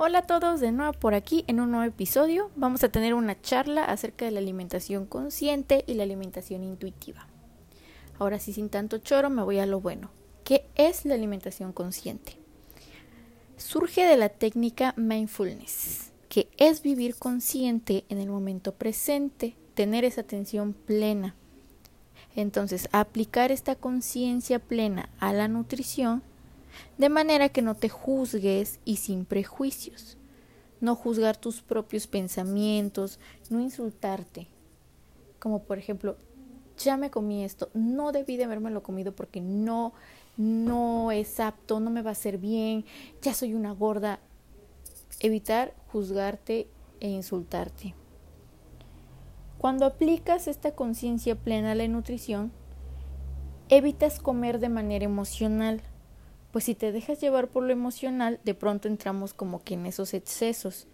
Hola a todos, de nuevo por aquí en un nuevo episodio. Vamos a tener una charla acerca de la alimentación consciente y la alimentación intuitiva. Ahora sí, sin tanto choro, me voy a lo bueno. ¿Qué es la alimentación consciente? Surge de la técnica mindfulness, que es vivir consciente en el momento presente, tener esa atención plena. Entonces, aplicar esta conciencia plena a la nutrición de manera que no te juzgues y sin prejuicios. No juzgar tus propios pensamientos, no insultarte. Como por ejemplo, ya me comí esto, no debí de haberme lo comido porque no, no es apto, no me va a hacer bien, ya soy una gorda. Evitar juzgarte e insultarte. Cuando aplicas esta conciencia plena a la nutrición, evitas comer de manera emocional pues si te dejas llevar por lo emocional, de pronto entramos como que en esos excesos.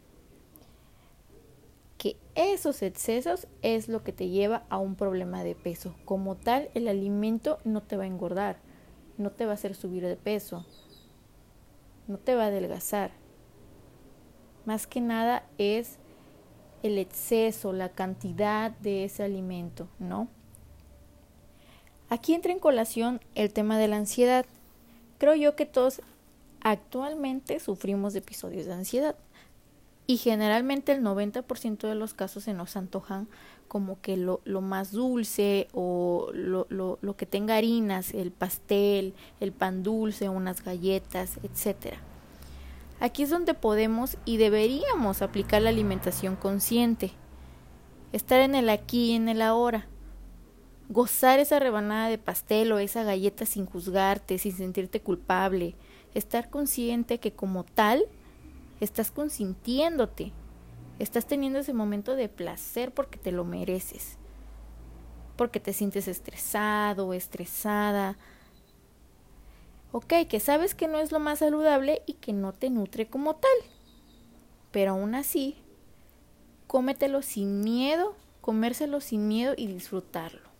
Que esos excesos es lo que te lleva a un problema de peso. Como tal, el alimento no te va a engordar, no te va a hacer subir de peso, no te va a adelgazar. Más que nada es el exceso, la cantidad de ese alimento, ¿no? Aquí entra en colación el tema de la ansiedad. Creo yo que todos actualmente sufrimos de episodios de ansiedad. Y generalmente el 90% de los casos se nos antojan como que lo, más dulce o lo, lo, lo, que tenga harinas, el pastel, el pan dulce, unas galletas, etc. Aquí es donde podemos y deberíamos aplicar la alimentación consciente, estar en el aquí y en el ahora gozar esa rebanada de pastel o esa galleta sin juzgarte, sin sentirte culpable, estar consciente que como tal estás consintiéndote, estás teniendo ese momento de placer porque te lo mereces, porque te sientes estresado estresada. Ok, que sabes que no es lo más saludable y que no te nutre como tal, pero aún así, cómetelo sin miedo, comérselo sin miedo y disfrutarlo.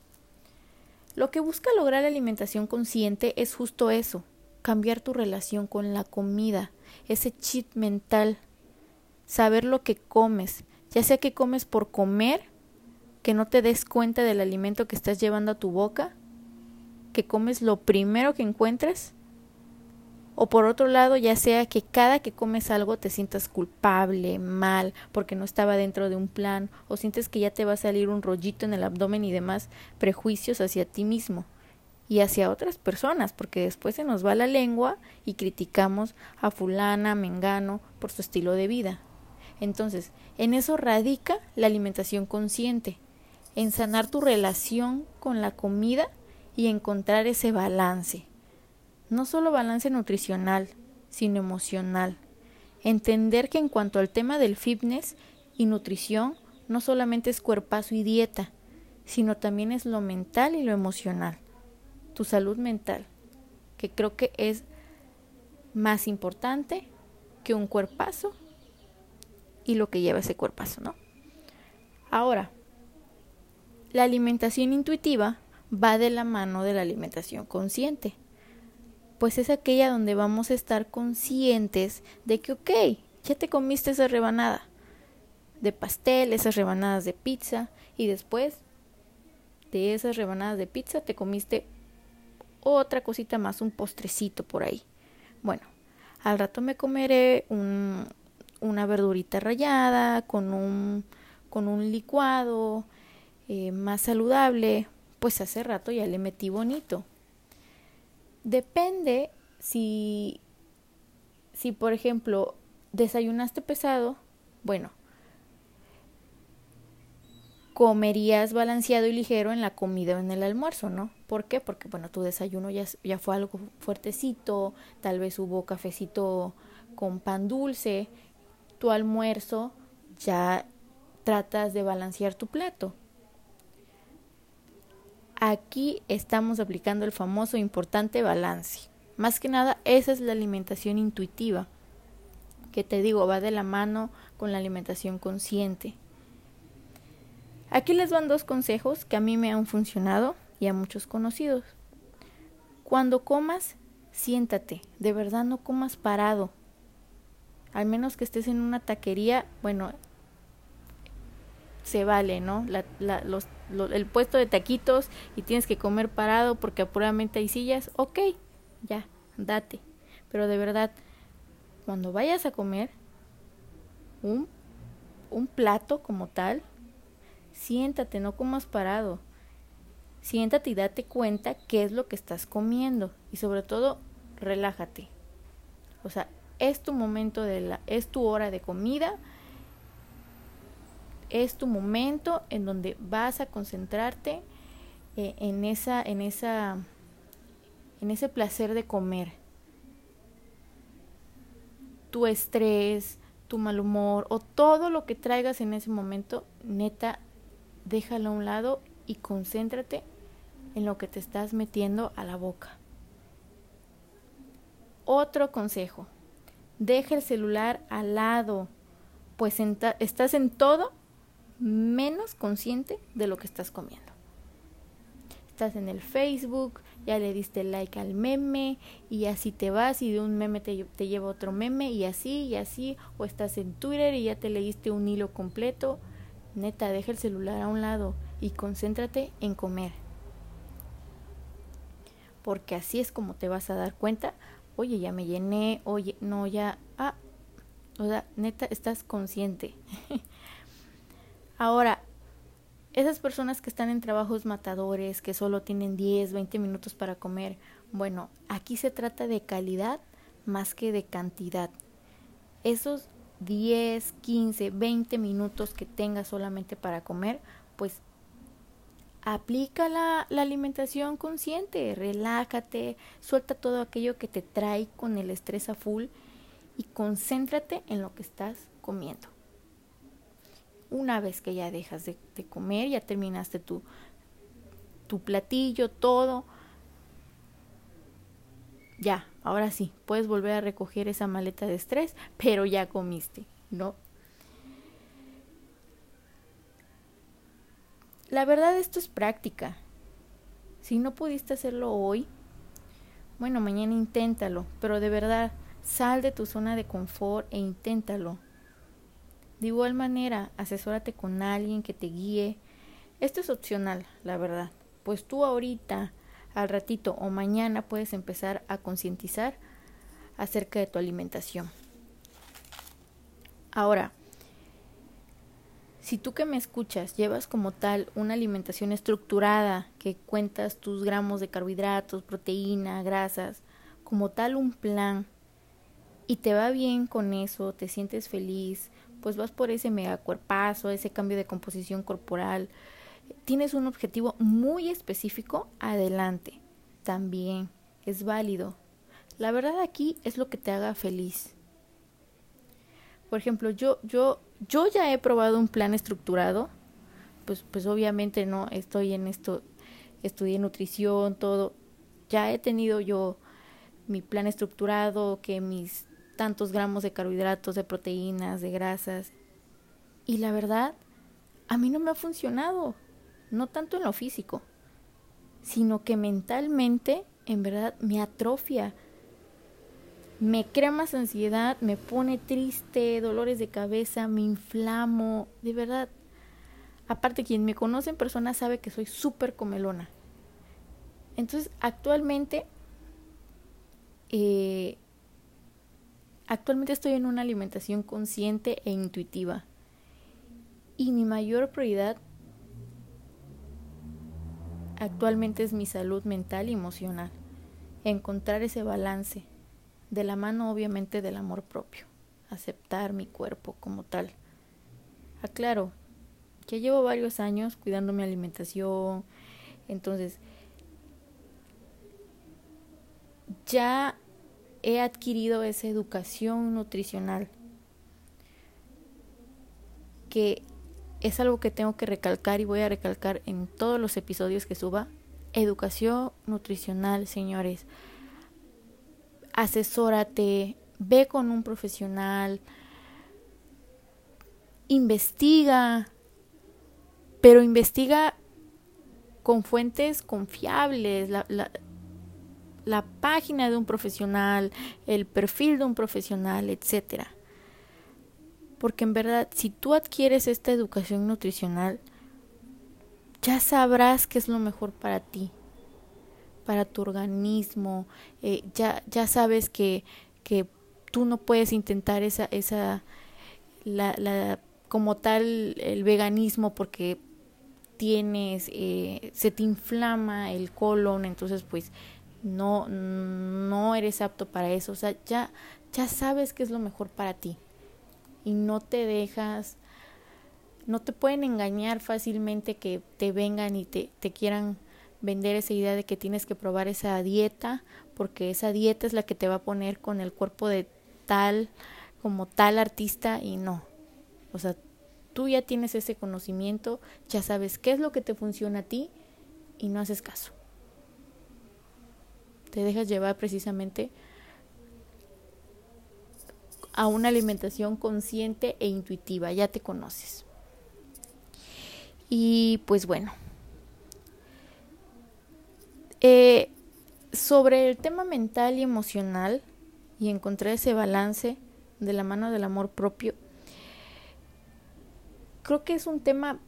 Lo que busca lograr la alimentación consciente es justo eso, cambiar tu relación con la comida, ese chip mental, saber lo que comes, ya sea que comes por comer, que no te des cuenta del alimento que estás llevando a tu boca, que comes lo primero que encuentres, o por otro lado, ya sea que cada que comes algo te sientas culpable, mal, porque no estaba dentro de un plan, o sientes que ya te va a salir un rollito en el abdomen y demás prejuicios hacia ti mismo y hacia otras personas, porque después se nos va la lengua y criticamos a fulana, mengano, por su estilo de vida. Entonces, en eso radica la alimentación consciente, en sanar tu relación con la comida y encontrar ese balance no solo balance nutricional, sino emocional. Entender que en cuanto al tema del fitness y nutrición, no solamente es cuerpazo y dieta, sino también es lo mental y lo emocional, tu salud mental, que creo que es más importante que un cuerpazo y lo que lleva ese cuerpazo, ¿no? Ahora, la alimentación intuitiva va de la mano de la alimentación consciente pues es aquella donde vamos a estar conscientes de que, ok, ya te comiste esa rebanada de pastel, esas rebanadas de pizza, y después de esas rebanadas de pizza te comiste otra cosita más, un postrecito por ahí. Bueno, al rato me comeré un, una verdurita rallada con un, con un licuado eh, más saludable, pues hace rato ya le metí bonito. Depende si, si por ejemplo, desayunaste pesado, bueno, comerías balanceado y ligero en la comida o en el almuerzo, ¿no? ¿Por qué? Porque, bueno, tu desayuno ya, ya fue algo fuertecito, tal vez hubo cafecito con pan dulce, tu almuerzo ya tratas de balancear tu plato. Aquí estamos aplicando el famoso importante balance. Más que nada, esa es la alimentación intuitiva, que te digo, va de la mano con la alimentación consciente. Aquí les van dos consejos que a mí me han funcionado y a muchos conocidos. Cuando comas, siéntate, de verdad no comas parado. Al menos que estés en una taquería, bueno, se vale, ¿no? los, el puesto de taquitos y tienes que comer parado porque apuramente hay sillas, ok, ya, date. Pero de verdad, cuando vayas a comer un, un plato como tal, siéntate, no comas parado. Siéntate y date cuenta qué es lo que estás comiendo y sobre todo relájate. O sea, es tu momento de la es tu hora de comida. Es tu momento en donde vas a concentrarte eh, en esa en esa en ese placer de comer. Tu estrés, tu mal humor o todo lo que traigas en ese momento, neta, déjalo a un lado y concéntrate en lo que te estás metiendo a la boca. Otro consejo, deja el celular al lado, pues estás en todo menos consciente de lo que estás comiendo. Estás en el Facebook, ya le diste like al meme y así te vas y de un meme te, te lleva otro meme y así y así, o estás en Twitter y ya te leíste un hilo completo. Neta, deja el celular a un lado y concéntrate en comer. Porque así es como te vas a dar cuenta, oye, ya me llené, oye, no, ya, ah, o sea, neta, estás consciente. Ahora, esas personas que están en trabajos matadores, que solo tienen 10, 20 minutos para comer, bueno, aquí se trata de calidad más que de cantidad. Esos 10, 15, 20 minutos que tengas solamente para comer, pues aplica la, la, alimentación consciente, relájate, suelta todo aquello que te trae con el estrés a full y concéntrate en lo que estás comiendo. Una vez que ya dejas de, comer, ya terminaste tu, tu platillo, todo, ya, ahora sí, puedes volver a recoger esa maleta de estrés, pero ya comiste, ¿no? La verdad esto es práctica. Si no pudiste hacerlo hoy, bueno, mañana inténtalo, pero de verdad, sal de tu zona de confort e inténtalo. De igual manera, asesórate con alguien que te guíe. Esto es opcional, la verdad, pues tú ahorita al ratito o mañana puedes empezar a concientizar acerca de tu alimentación. Ahora, si tú que me escuchas llevas como tal una alimentación estructurada, que cuentas tus gramos de carbohidratos, proteína, grasas, como tal un plan, y te va bien con eso, te sientes feliz, pues vas por ese megacuerpazo, ese cambio de composición corporal, tienes un objetivo muy específico, adelante. También es válido. La verdad aquí es lo que te haga feliz. Por ejemplo, yo yo yo ya he probado un plan estructurado. Pues pues obviamente no estoy en esto estudié nutrición, todo. Ya he tenido yo mi plan estructurado, que mis tantos gramos de carbohidratos, de proteínas, de grasas. Y la verdad, a mí no me ha funcionado no tanto en lo físico, sino que mentalmente en verdad me atrofia, me crea más ansiedad, me pone triste, dolores de cabeza, me inflamo, de verdad. Aparte, quien me conoce en persona sabe que soy súper comelona. Entonces, actualmente, eh, actualmente estoy en una alimentación consciente e intuitiva. Y mi mayor prioridad actualmente es mi salud mental y emocional. Encontrar ese balance, de la mano obviamente del amor propio, aceptar mi cuerpo como tal. Aclaro que llevo varios años cuidando mi alimentación, entonces ya he adquirido esa educación nutricional que es algo que tengo que recalcar y voy a recalcar en todos los episodios que suba. Educación nutricional, señores. Asesórate, ve con un profesional, investiga, pero investiga con fuentes confiables, la, la página de un profesional, el perfil de un profesional, etcétera. porque en verdad si tú adquieres esta educación nutricional, ya sabrás qué es lo mejor para ti, para tu organismo, eh, ya, ya sabes que, que tú no puedes intentar esa, esa, la, la, como tal el veganismo porque tienes, eh, se te inflama el colon, entonces pues no, no eres apto para eso, o sea, ya, ya sabes qué es lo mejor para ti y no te dejas, no te pueden engañar fácilmente que te vengan y te, te quieran vender esa idea de que tienes que probar esa dieta, porque esa dieta es la que te va a poner con el cuerpo de tal, como tal artista y no. O sea, tú ya tienes ese conocimiento, ya sabes qué es lo que te funciona a ti y no haces caso. Te dejas llevar precisamente a una alimentación consciente e intuitiva, ya te conoces. Y pues bueno, eh, sobre el tema mental y emocional y encontrar ese balance de la mano del amor propio, creo que es un tema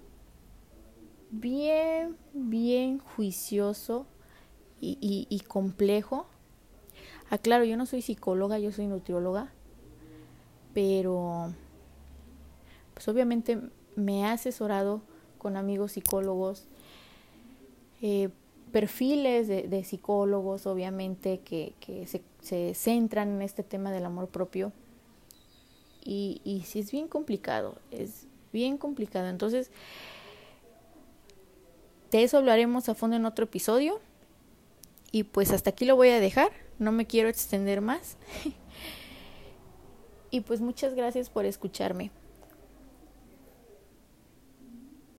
bien, bien juicioso y, complejo. Aclaro, yo no soy psicóloga, yo soy nutrióloga pero pues obviamente me he asesorado con amigos psicólogos, eh, perfiles de, psicólogos, obviamente, que, se, se, centran en este tema del amor propio. Y, y sí es bien complicado, es bien complicado. Entonces, de eso hablaremos a fondo en otro episodio. Y pues hasta aquí lo voy a dejar, no me quiero extender más. Y pues muchas gracias por escucharme.